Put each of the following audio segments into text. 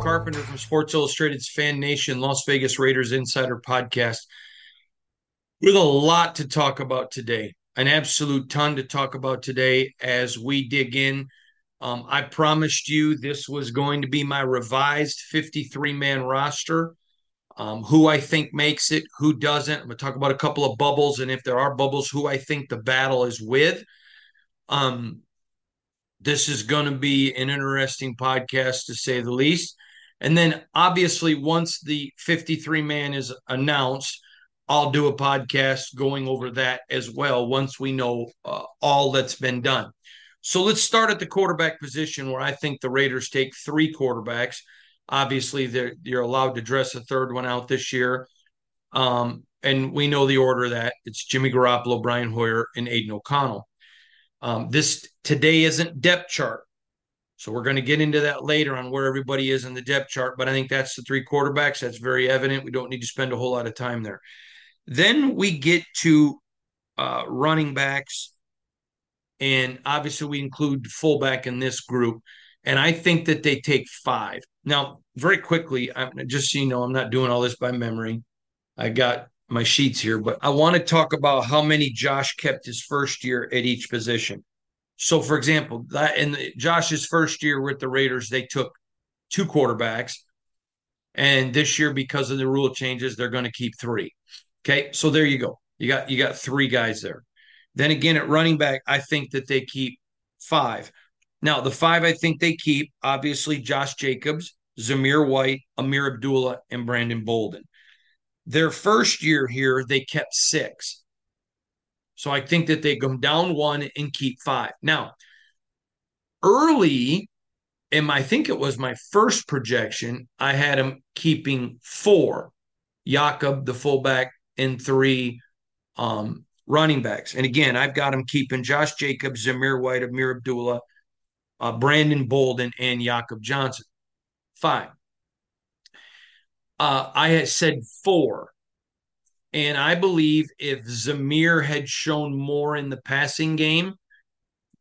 Carpenter from Sports Illustrated's Fan Nation Las Vegas Raiders Insider Podcast. With a lot to talk about today, an absolute ton to talk about today as we dig in. Um, I promised you this was going to be my revised 53 man roster. Um, who I think makes it, who doesn't. I'm going to talk about a couple of bubbles, and if there are bubbles, who I think the battle is with. Um, this is going to be an interesting podcast to say the least. And then, obviously, once the 53 man is announced, I'll do a podcast going over that as well once we know uh, all that's been done. So let's start at the quarterback position where I think the Raiders take three quarterbacks. Obviously, they're, you're allowed to dress a third one out this year. Um, and we know the order of that it's Jimmy Garoppolo, Brian Hoyer, and Aidan O'Connell. Um, this today isn't depth chart. So we're going to get into that later on where everybody is in the depth chart. But I think that's the three quarterbacks. That's very evident. We don't need to spend a whole lot of time there. Then we get to uh, running backs. And obviously, we include fullback in this group. And I think that they take five. Now, very quickly, I'm, just so you know, I'm not doing all this by memory. I got my sheets here, but I want to talk about how many Josh kept his first year at each position. So, for example, that in Josh's first year with the Raiders, they took two quarterbacks, and this year, because of the rule changes, they're going to keep three. Okay, so there you go. You got you got three guys there. Then again, at running back, I think that they keep five. Now, the five I think they keep obviously Josh Jacobs, Zamir White, Ameer Abdullah, and Brandon Bolden. Their first year here, they kept six. So I think that they go down one and keep five. Now, early my, I think it was my first projection, I had them keeping four. Jakob, the fullback, and three. Um, running backs. And again, I've got them keeping Josh Jacobs, Zamir White, Ameer Abdullah, uh, Brandon Bolden, and Jakob Johnson. Fine. Uh, I had said four. And I believe if Zamir had shown more in the passing game,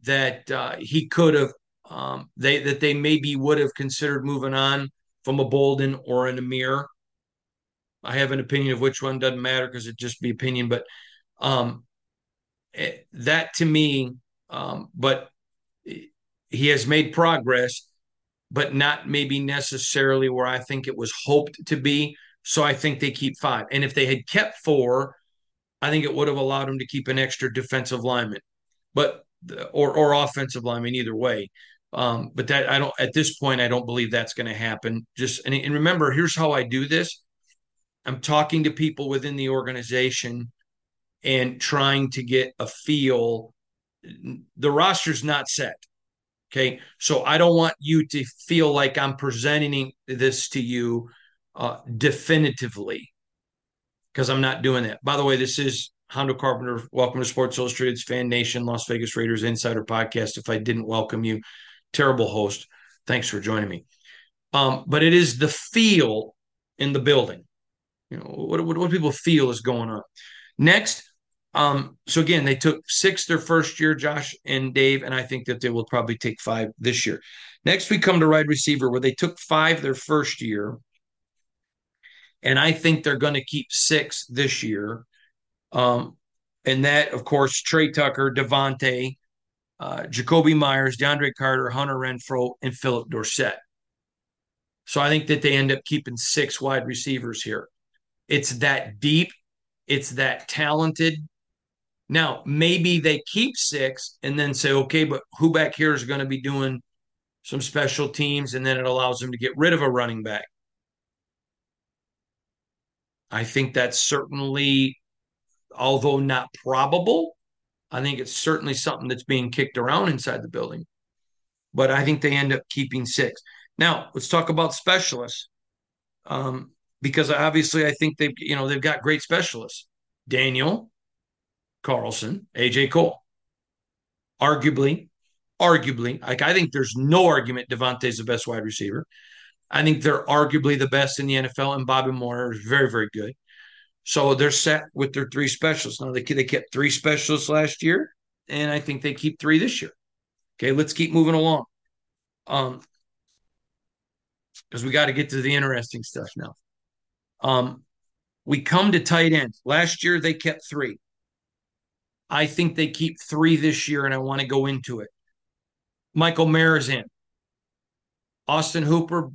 that uh, he could have, um, they that they maybe would have considered moving on from a Bolden or an Ameer. I have an opinion of which one doesn't matter because it just be opinion, but um, it, eh, that to me, um, but he has made progress, but not maybe necessarily where I think it was hoped to be. So I think they keep five. And if they had kept four, I think it would have allowed them to keep an extra defensive lineman, but or or offensive lineman either way. Um, but that I don't at this point I don't believe that's going to happen. Just and, and remember, here's how I do this. I'm talking to people within the organization and trying to get a feel. The roster's not set. Okay. So I don't want you to feel like I'm presenting this to you uh, definitively because I'm not doing that. By the way, this is Hondo Carpenter. Welcome to Sports Illustrated's Fan Nation Las Vegas Raiders Insider Podcast. If I didn't welcome you, terrible host. Thanks for joining me. Um, but it is the feel in the building. You know, what, what, what people feel is going on. Next, um, so again, they took six their first year, Josh and Dave, and I think that they will probably take five this year. Next, we come to wide receiver, where they took five their first year, and I think they're going to keep six this year. Um, and that, of course, Tre Tucker, Davante, uh, Jakobi Meyers, DeAndre Carter, Hunter Renfrow, and Phillip Dorsett. So I think that they end up keeping six wide receivers here. It's that deep, it's that talented, now, maybe they keep six and then say, okay, but who back here is going to be doing some special teams? And then it allows them to get rid of a running back. I think that's certainly, although not probable, I think it's certainly something that's being kicked around inside the building. But I think they end up keeping six. Now, let's talk about specialists. Um, because obviously I think they've, you know, they've got great specialists. Daniel, Carlson, AJ Cole. Arguably, arguably, like I think there's no argument Davante's the best wide receiver. I think they're arguably the best in the NFL, and Bobenmoyer is very, very good. So they're set with their three specialists. Now they, they kept three specialists last year, and I think they keep three this year. Okay, let's keep moving along. Um, because we got to get to the interesting stuff now. Um, we come to tight end. Last year they kept three. I think they keep three this year, and I want to go into it. Michael Mayer is in. Austin Hooper,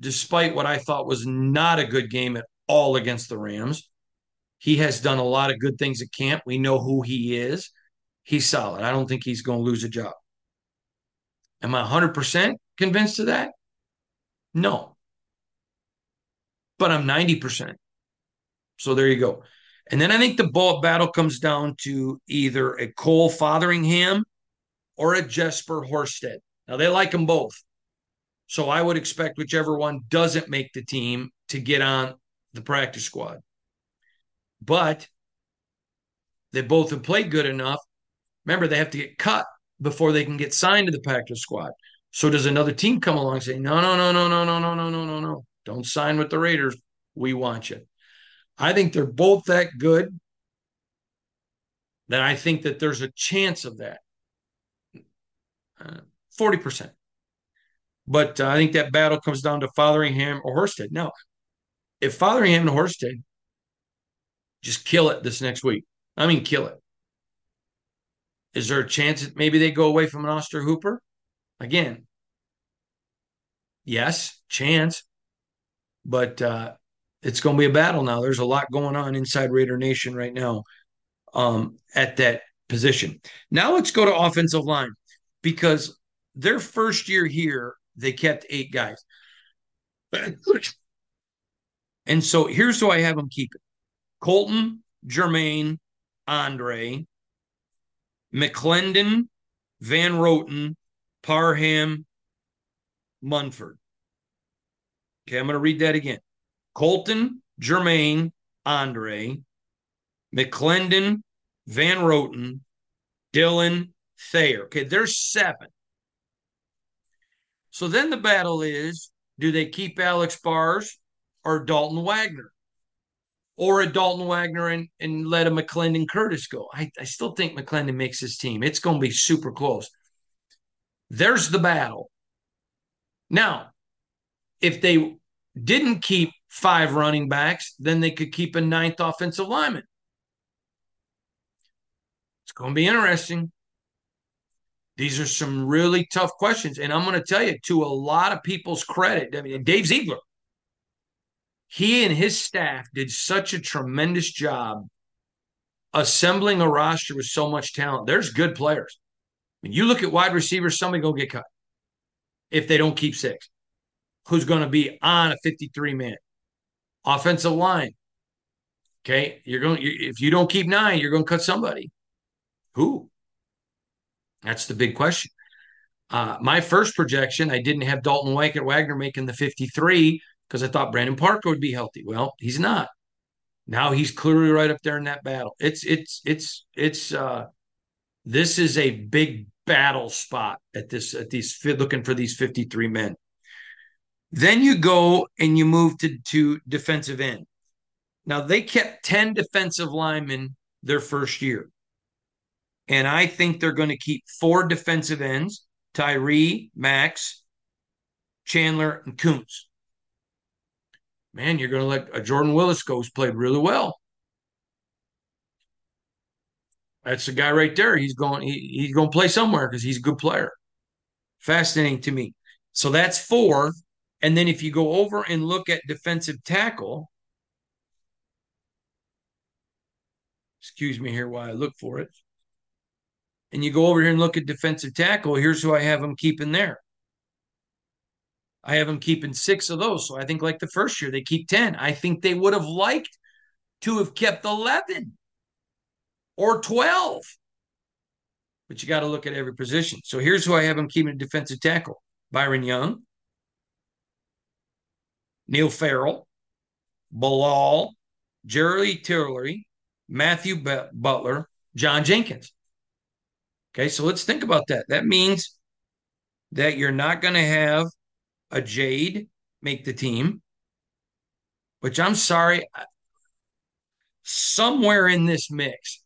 despite what I thought was not a good game at all against the Rams, he has done a lot of good things at camp. We know who he is. He's solid. I don't think he's going to lose a job. Am I 100% convinced of that? No. But I'm 90%. So there you go. And then I think the ball battle comes down to either a Cole Fotheringham or a Jesper Horsted. Now they like them both. So I would expect whichever one doesn't make the team to get on the practice squad. But they both have played good enough. Remember, they have to get cut before they can get signed to the practice squad. So does another team come along and say, no, no, no, no, no, no, no, no, no, no, no. Don't sign with the Raiders. We want you. I think they're both that good that I think that there's a chance of that. Uh, 40%. But uh, I think that battle comes down to Fotheringham or Horsted. Now, if Fotheringham and Horsted just kill it this next week, I mean, kill it. Is there a chance that maybe they go away from an Austin Hooper? Again, yes, chance. But uh, it's going to be a battle now. There's a lot going on inside Raider Nation right now um, at that position. Now let's go to offensive line because their first year here, they kept eight guys. And so here's who I have them keeping Kolton, Jermaine, Andre, McClendon, Van Roten, Parham, Munford. Okay, I'm going to read that again. Kolton, Jermaine, Andre, McClendon, Van Roten, Dylan Thayer. Okay, there's seven. So then the battle is do they keep Alex Bars or Dalton Wagner? Or a Dalton Wagner and, and let a McClendon Curtis go. I, I still think McClendon makes his team. It's going to be super close. There's the battle. Now, if they didn't keep five running backs, then they could keep a ninth offensive lineman. It's going to be interesting. These are some really tough questions. And I'm going to tell you, to a lot of people's credit, I mean, Dave Ziegler, he and his staff did such a tremendous job assembling a roster with so much talent. There's good players. When you look at wide receivers, somebody go get cut if they don't keep six. Who's going to be on a 53 man? Offensive line. Okay, you're going. If you don't keep nine, you're going to cut somebody. Who? That's the big question. Uh, my first projection, I didn't have Dalton White at Wagner making the 53 because I thought Brandon Parker would be healthy. Well, he's not. Now he's clearly right up there in that battle. It's it's it's it's uh this is a big battle spot at this at these looking for these 53 men. Then you go and you move to, to defensive end. Now they kept 10 defensive linemen their first year. And I think they're going to keep four defensive ends Tyree, Maxx, Chandler, and Koonce. Man, you're going to let a Jordan Willis go who's played really well. That's the guy right there. He's going. He, he's going to play somewhere because he's a good player. Fascinating to me. So that's four. And then if you go over and look at defensive tackle, excuse me here while I look for it and you go over here and look at defensive tackle, here's who I have them keeping there. I have them keeping six of those. So I think, like the first year, they keep 10. I think they would have liked to have kept 11 or 12. But you got to look at every position. So here's who I have them keeping defensive tackle Byron Young, Neil Farrell, Bilal, Jerry Tillery, Matthew Butler, John Jenkins. Okay, so let's think about that. That means that you're not going to have a Jade make the team, which I'm sorry, somewhere in this mix,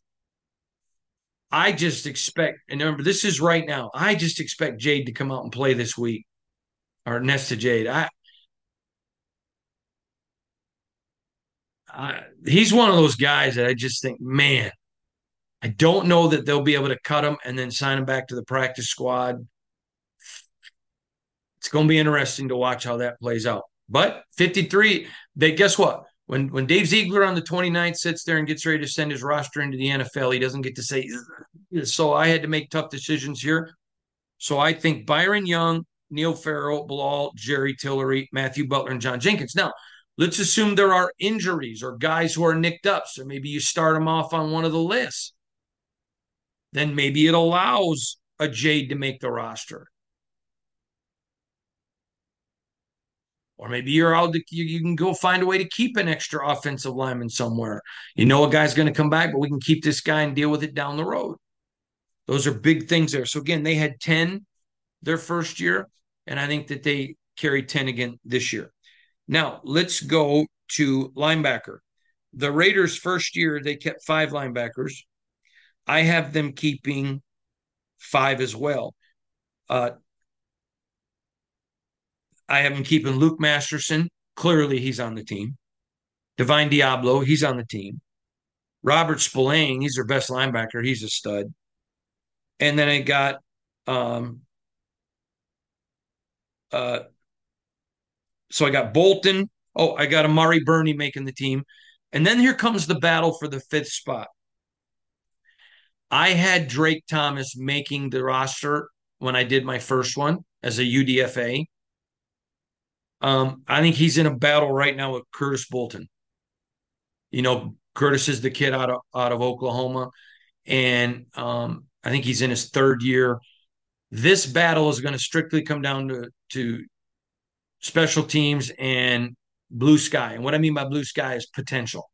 I just expect, and remember, this is right now. I just expect Jade to come out and play this week, or Nesta Jade. I, I, he's one of those guys that I just think, man, I don't know that they'll be able to cut him and then sign him back to the practice squad. It's going to be interesting to watch how that plays out. But 53, they guess what? When when Dave Ziegler on the 29th sits there and gets ready to send his roster into the NFL, he doesn't get to say, so I had to make tough decisions here. So I think Byron Young, Neil Farrell, Bilal, Jerry Tillery, Matthew Butler, and John Jenkins. Now, let's assume there are injuries or guys who are nicked up. So maybe you start them off on one of the lists then maybe it allows a Jade to make the roster. Or maybe you're out to, you, can go find a way to keep an extra offensive lineman somewhere. You know a guy's going to come back, but we can keep this guy and deal with it down the road. Those are big things there. So again, they had 10 their first year, and I think that they carry 10 again this year. Now, let's go to linebacker. The Raiders' first year, they kept five linebackers. I have them keeping five as well. Uh, I have them keeping Luke Masterson. Clearly, he's on the team. Divine Deablo, he's on the team. Robert Spillane, he's their best linebacker. He's a stud. And then I got um uh so I got Bolton. Oh, I got Amari Burney making the team. And then here comes the battle for the fifth spot. I had Drake Thomas making the roster when I did my first one as a UDFA. Um, I think he's in a battle right now with Curtis Bolton. You know, Curtis is the kid out of out of Oklahoma, and um, I think he's in his third year. This battle is going to strictly come down to to special teams and blue sky. And what I mean by blue sky is potential.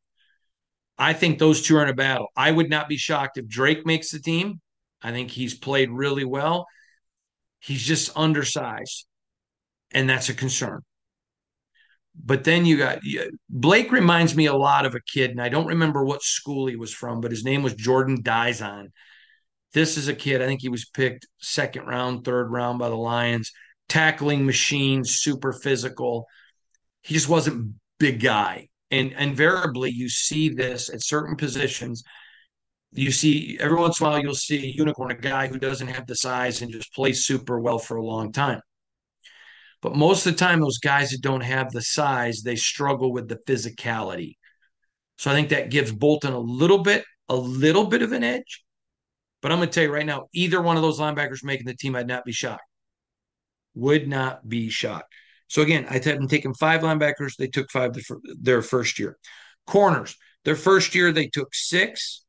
I think those two are in a battle. I would not be shocked if Drake makes the team. I think he's played really well. He's just undersized, and that's a concern. But then you got Blake reminds me a lot of a kid, and I don't remember what school he was from, but his name was Jordan Dizon. This is a kid, I think he was picked second round, third round by the Lions, tackling machine, super physical. He just wasn't big guy. And invariably, you see this at certain positions. You see every once in a while, you'll see a unicorn, a guy who doesn't have the size and just plays super well for a long time. But most of the time, those guys that don't have the size, they struggle with the physicality. So I think that gives Bolton a little bit, a little bit of an edge. But I'm going to tell you right now, either one of those linebackers making the team, I'd not be shocked. Would not be shocked. So again, I had them taking five linebackers. They took five their first year. Corners, their first year they took six.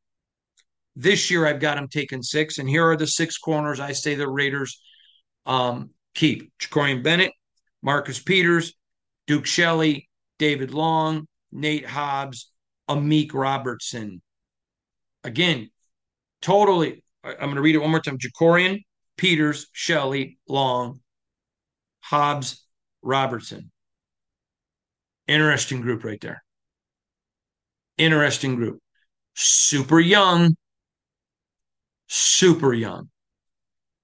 This year I've got them taking six, and here are the six corners I say the Raiders um, keep: Jakorian Bennett, Marcus Peters, Duke Shelley, David Long, Nate Hobbs, Amik Robertson. Again, totally. I'm going to read it one more time. Jakorian, Peters, Shelley, Long, Hobbs, Robertson. Interesting group right there. Interesting group. Super young. Super young.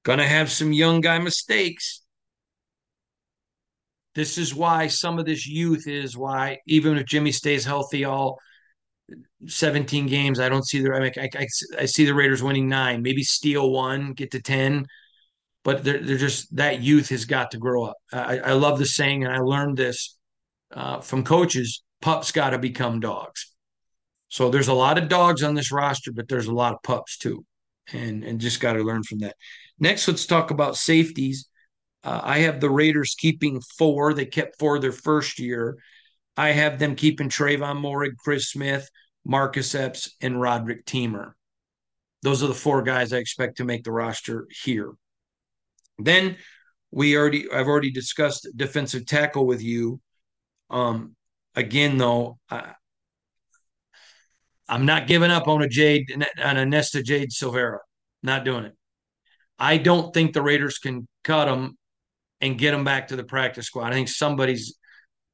Gonna have some young guy mistakes. This is why some of this youth is why, even if Jimmy stays healthy all 17 games, I don't see the. I, mean, I, I, I see the Raiders winning nine, maybe steal one, get to 10, but they're, they're just that youth has got to grow up. I, I love the saying, and I learned this uh, from coaches pups got to become dogs. So there's a lot of dogs on this roster, but there's a lot of pups too, and and just got to learn from that. Next, let's talk about safeties. Uh, I have the Raiders keeping four. They kept four their first year. I have them keeping Tre'von Moehrig, Chris Smith, Marcus Epps, and Roderick Teamer. Those are the four guys I expect to make the roster here. Then we already I've already discussed defensive tackle with you. Um, again, though, I, I'm not giving up on a Jade on a Nesta Jade Silvera. Not doing it. I don't think the Raiders can cut him and get him back to the practice squad. I think somebody's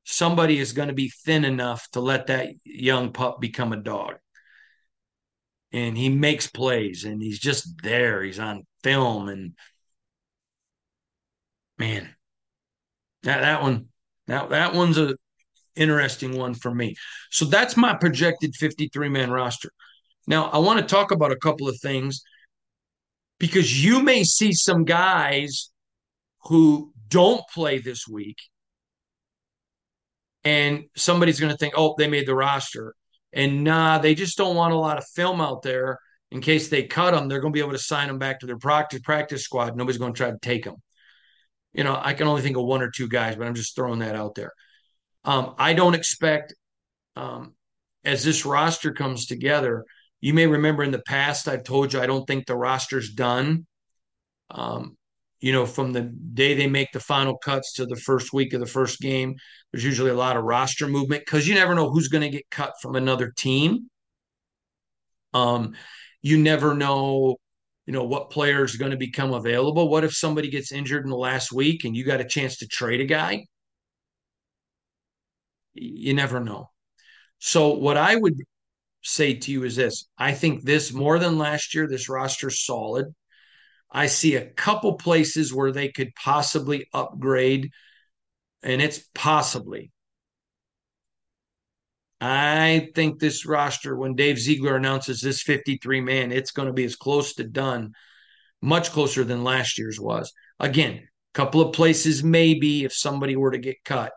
somebody is going to be thin enough to let that young pup become a dog. And he makes plays and he's just there. He's on film and man, that that one that that one's a interesting one for me. So that's my projected 53 man roster. Now, I want to talk about a couple of things because you may see some guys who don't play this week and somebody's going to think, oh, they made the roster. And nah, they just don't want a lot of film out there in case they cut them. They're going to be able to sign them back to their practice practice squad. Nobody's going to try to take them. You know, I can only think of one or two guys, but I'm just throwing that out there. Um, I don't expect, um, as this roster comes together, you may remember in the past I've told you I don't think the roster's done. Um, you know, from the day they make the final cuts to the first week of the first game, there's usually a lot of roster movement because you never know who's going to get cut from another team. Um, you never know, you know, what player is going to become available. What if somebody gets injured in the last week and you got a chance to trade a guy? You never know. So what I would say to you is this: I think this more than last year, this roster's solid. I see a couple places where they could possibly upgrade, and it's possibly. I think this roster, when Dave Ziegler announces this 53 man, it's going to be as close to done, much closer than last year's was. Again, a couple of places maybe if somebody were to get cut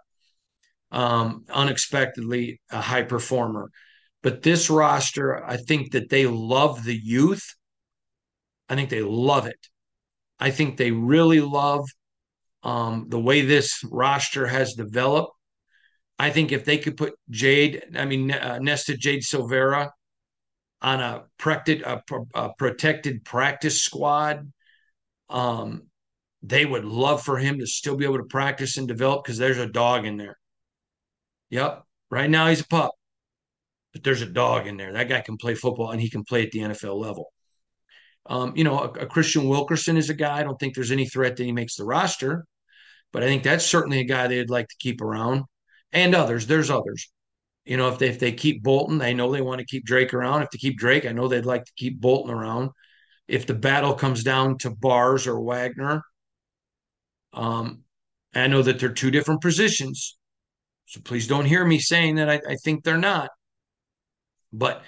um, unexpectedly, a high performer. But this roster, I think that they love the youth I think they love it. I think they really love um, the way this roster has developed. I think if they could put Jade, I mean, uh, Nesta Jade Silvera on a protected, a, a protected practice squad, um, they would love for him to still be able to practice and develop because there's a dog in there. Yep. Right now he's a pup. but there's a dog in there. That guy can play football and he can play at the NFL level. Um, you know, a, a, Kristian Wilkerson is a guy. I don't think there's any threat that he makes the roster, but I think that's certainly a guy they'd like to keep around. And others, there's others. You know, if they if they keep Bolton, they know they want to keep Drake around. If they keep Drake, I know they'd like to keep Bolton around. If the battle comes down to Bars or Wagner, um, I know that they're two different positions. So please don't hear me saying that I, I think they're not. But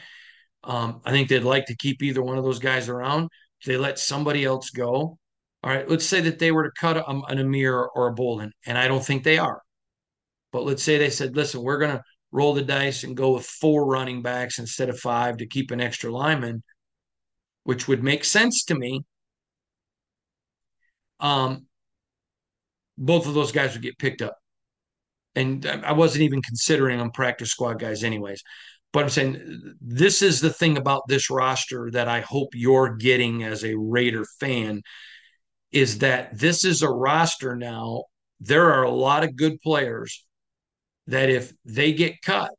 um, I think they'd like to keep either one of those guys around. If they let somebody else go, all right, let's say that they were to cut a, an Ameer or a Bolden, and I don't think they are. But let's say they said, listen, we're going to roll the dice and go with four running backs instead of five to keep an extra lineman, which would make sense to me. Um, both of those guys would get picked up. And I wasn't even considering them practice squad guys, anyways. But I'm saying this is the thing about this roster that I hope you're getting as a Raider fan is that this is a roster now. There are a lot of good players that if they get cut,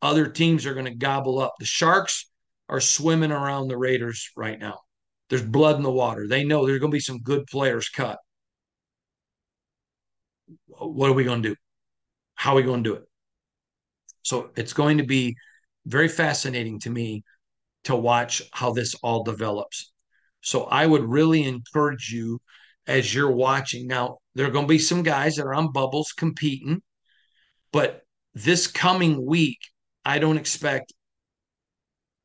other teams are going to gobble up. The Sharks are swimming around the Raiders right now. There's blood in the water. They know there's going to be some good players cut. What are we going to do? How are we going to do it? So it's going to be very fascinating to me to watch how this all develops. So I would really encourage you as you're watching. Now, there are going to be some guys that are on bubbles competing, but this coming week, I don't expect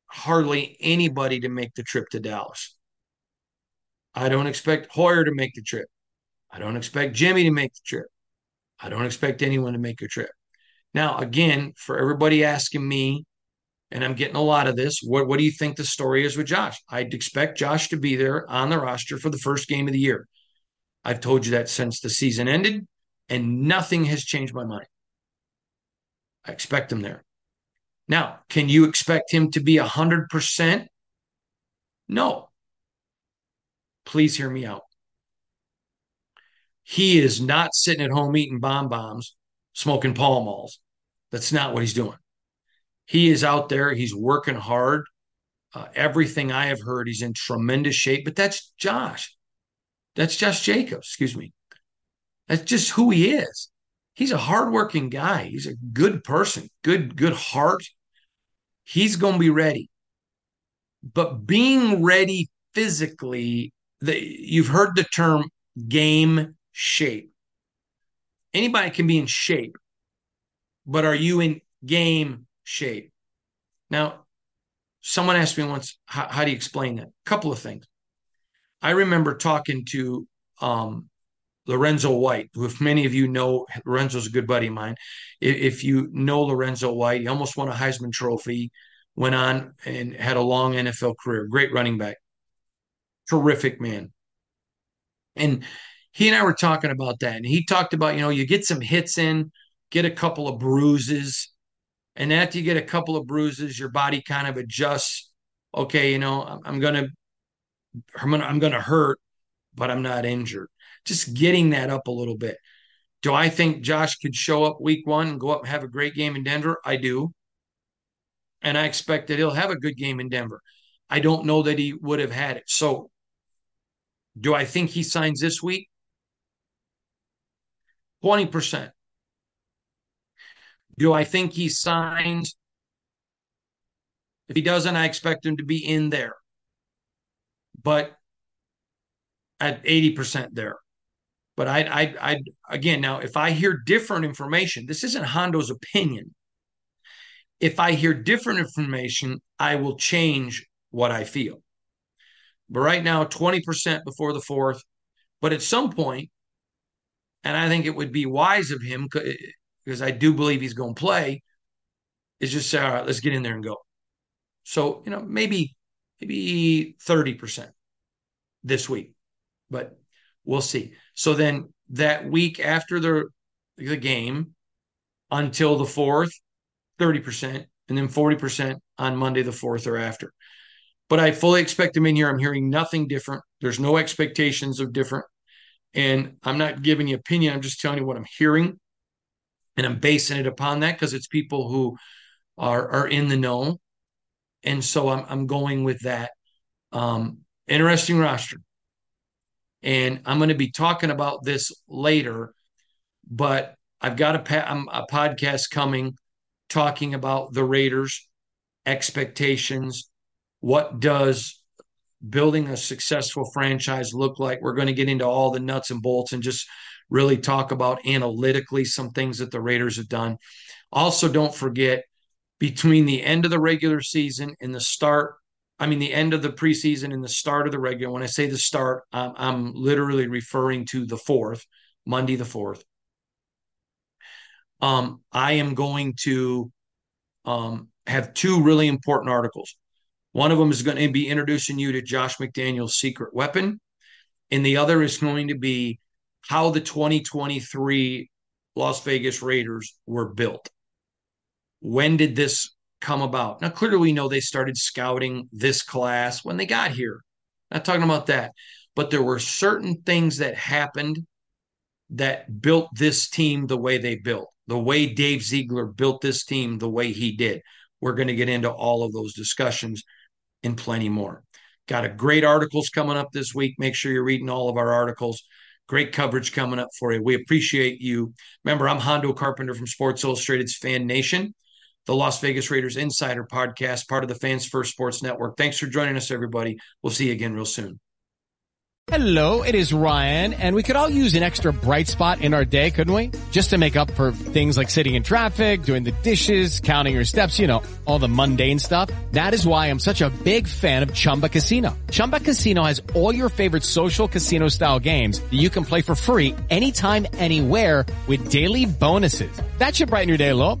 hardly anybody to make the trip to Dallas. I don't expect Hoyer to make the trip. I don't expect Jimmy to make the trip. I don't expect anyone to make a trip. Now, again, for everybody asking me, and I'm getting a lot of this, what, what do you think the story is with Josh? I'd expect Josh to be there on the roster for the first game of the year. I've told you that since the season ended, and nothing has changed my mind. I expect him there. Now, can you expect him to be 100%? No. Please hear me out. He is not sitting at home eating bonbons, smoking Pall Malls. That's not what he's doing. He is out there. He's working hard. Uh, everything I have heard, he's in tremendous shape. But that's Josh. That's Josh Jacobs. Excuse me. That's just who he is. He's a hardworking guy. He's a good person. Good, good heart. He's going to be ready. But being ready physically, the, you've heard the term game shape. Anybody can be in shape, but are you in game shape? Now, someone asked me once, how, how do you explain that? A couple of things. I remember talking to um, Lorenzo White, who, if many of you know, Lorenzo's a good buddy of mine. If, you know Lorenzo White, he almost won a Heisman Trophy, went on and had a long NFL career, great running back, terrific man. And he and I were talking about that. And he talked about, you know, you get some hits in, get a couple of bruises. And after you get a couple of bruises, your body kind of adjusts. Okay, you know, I'm gonna, I'm gonna hurt, but I'm not injured. Just getting that up a little bit. Do I think Josh could show up week one and go up and have a great game in Denver? I do. And I expect that he'll have a good game in Denver. I don't know that he would have had it. So, do I think he signs this week? 20%. Do I think he signs? If he doesn't, I expect him to be in there. But at 80% there. But I, I, I, again, now if I hear different information, this isn't Hondo's opinion. If I hear different information, I will change what I feel. But right now, 20% before the fourth. But at some point, and I think it would be wise of him because I do believe he's going to play, is just say, all right, let's get in there and go. So, you know, maybe maybe 30% this week, but we'll see. So then that week after the the game until the 4th, 30%, and then 40% on Monday the 4th or after. But I fully expect them in here. I'm hearing nothing different. There's no expectations of different. And I'm not giving you opinion. I'm just telling you what I'm hearing. And I'm basing it upon that because it's people who are are in the know, and so I'm I'm going with that. Um, interesting roster, and I'm going to be talking about this later, but I've got a, um, a podcast coming talking about the Raiders expectations. What does building a successful franchise look like? We're going to get into all the nuts and bolts and just really talk about analytically some things that the Raiders have done. Also, don't forget between the end of the regular season and the start, I mean, the end of the preseason and the start of the regular, when I say the start, I'm, I'm literally referring to the fourth, Monday the fourth. Um, I am going to um, have two really important articles. One of them is going to be introducing you to Josh McDaniels' secret weapon, and the other is going to be how the 2023 Las Vegas Raiders were built. When did this come about? Now, clearly, we know they started scouting this class when they got here. Not talking about that, but there were certain things that happened that built this team the way they built, the way Dave Ziegler built this team the way he did. We're going to get into all of those discussions and plenty more. Got a great articles coming up this week. Make sure you're reading all of our articles. Great coverage coming up for you. We appreciate you. Remember, I'm Hondo Carpenter from Sports Illustrated's Fan Nation, the Las Vegas Raiders Insider Podcast, part of the Fans First Sports Network. Thanks for joining us, everybody. We'll see you again real soon. Hello, it is Ryan, and we could all use an extra bright spot in our day, couldn't we? Just to make up for things like sitting in traffic, doing the dishes, counting your steps, you know, all the mundane stuff. That is why I'm such a big fan of Chumba Casino. Chumba Casino has all your favorite social casino style games that you can play for free anytime, anywhere with daily bonuses. That should brighten your day a little.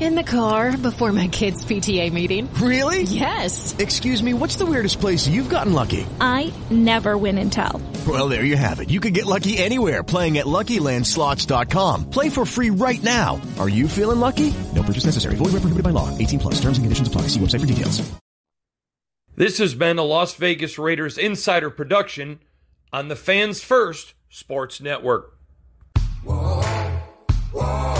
In the car before my kids' PTA meeting. Really? Yes. Excuse me, what's the weirdest place you've gotten lucky? I never win and tell. Well, there you have it. You can get lucky anywhere playing at LuckyLandSlots.com. Play for free right now. Are you feeling lucky? No purchase necessary. Void where prohibited by law. 18 plus. Terms and conditions apply. See website for details. This has been a Las Vegas Raiders insider production on the Fans First Sports Network. Lucky Land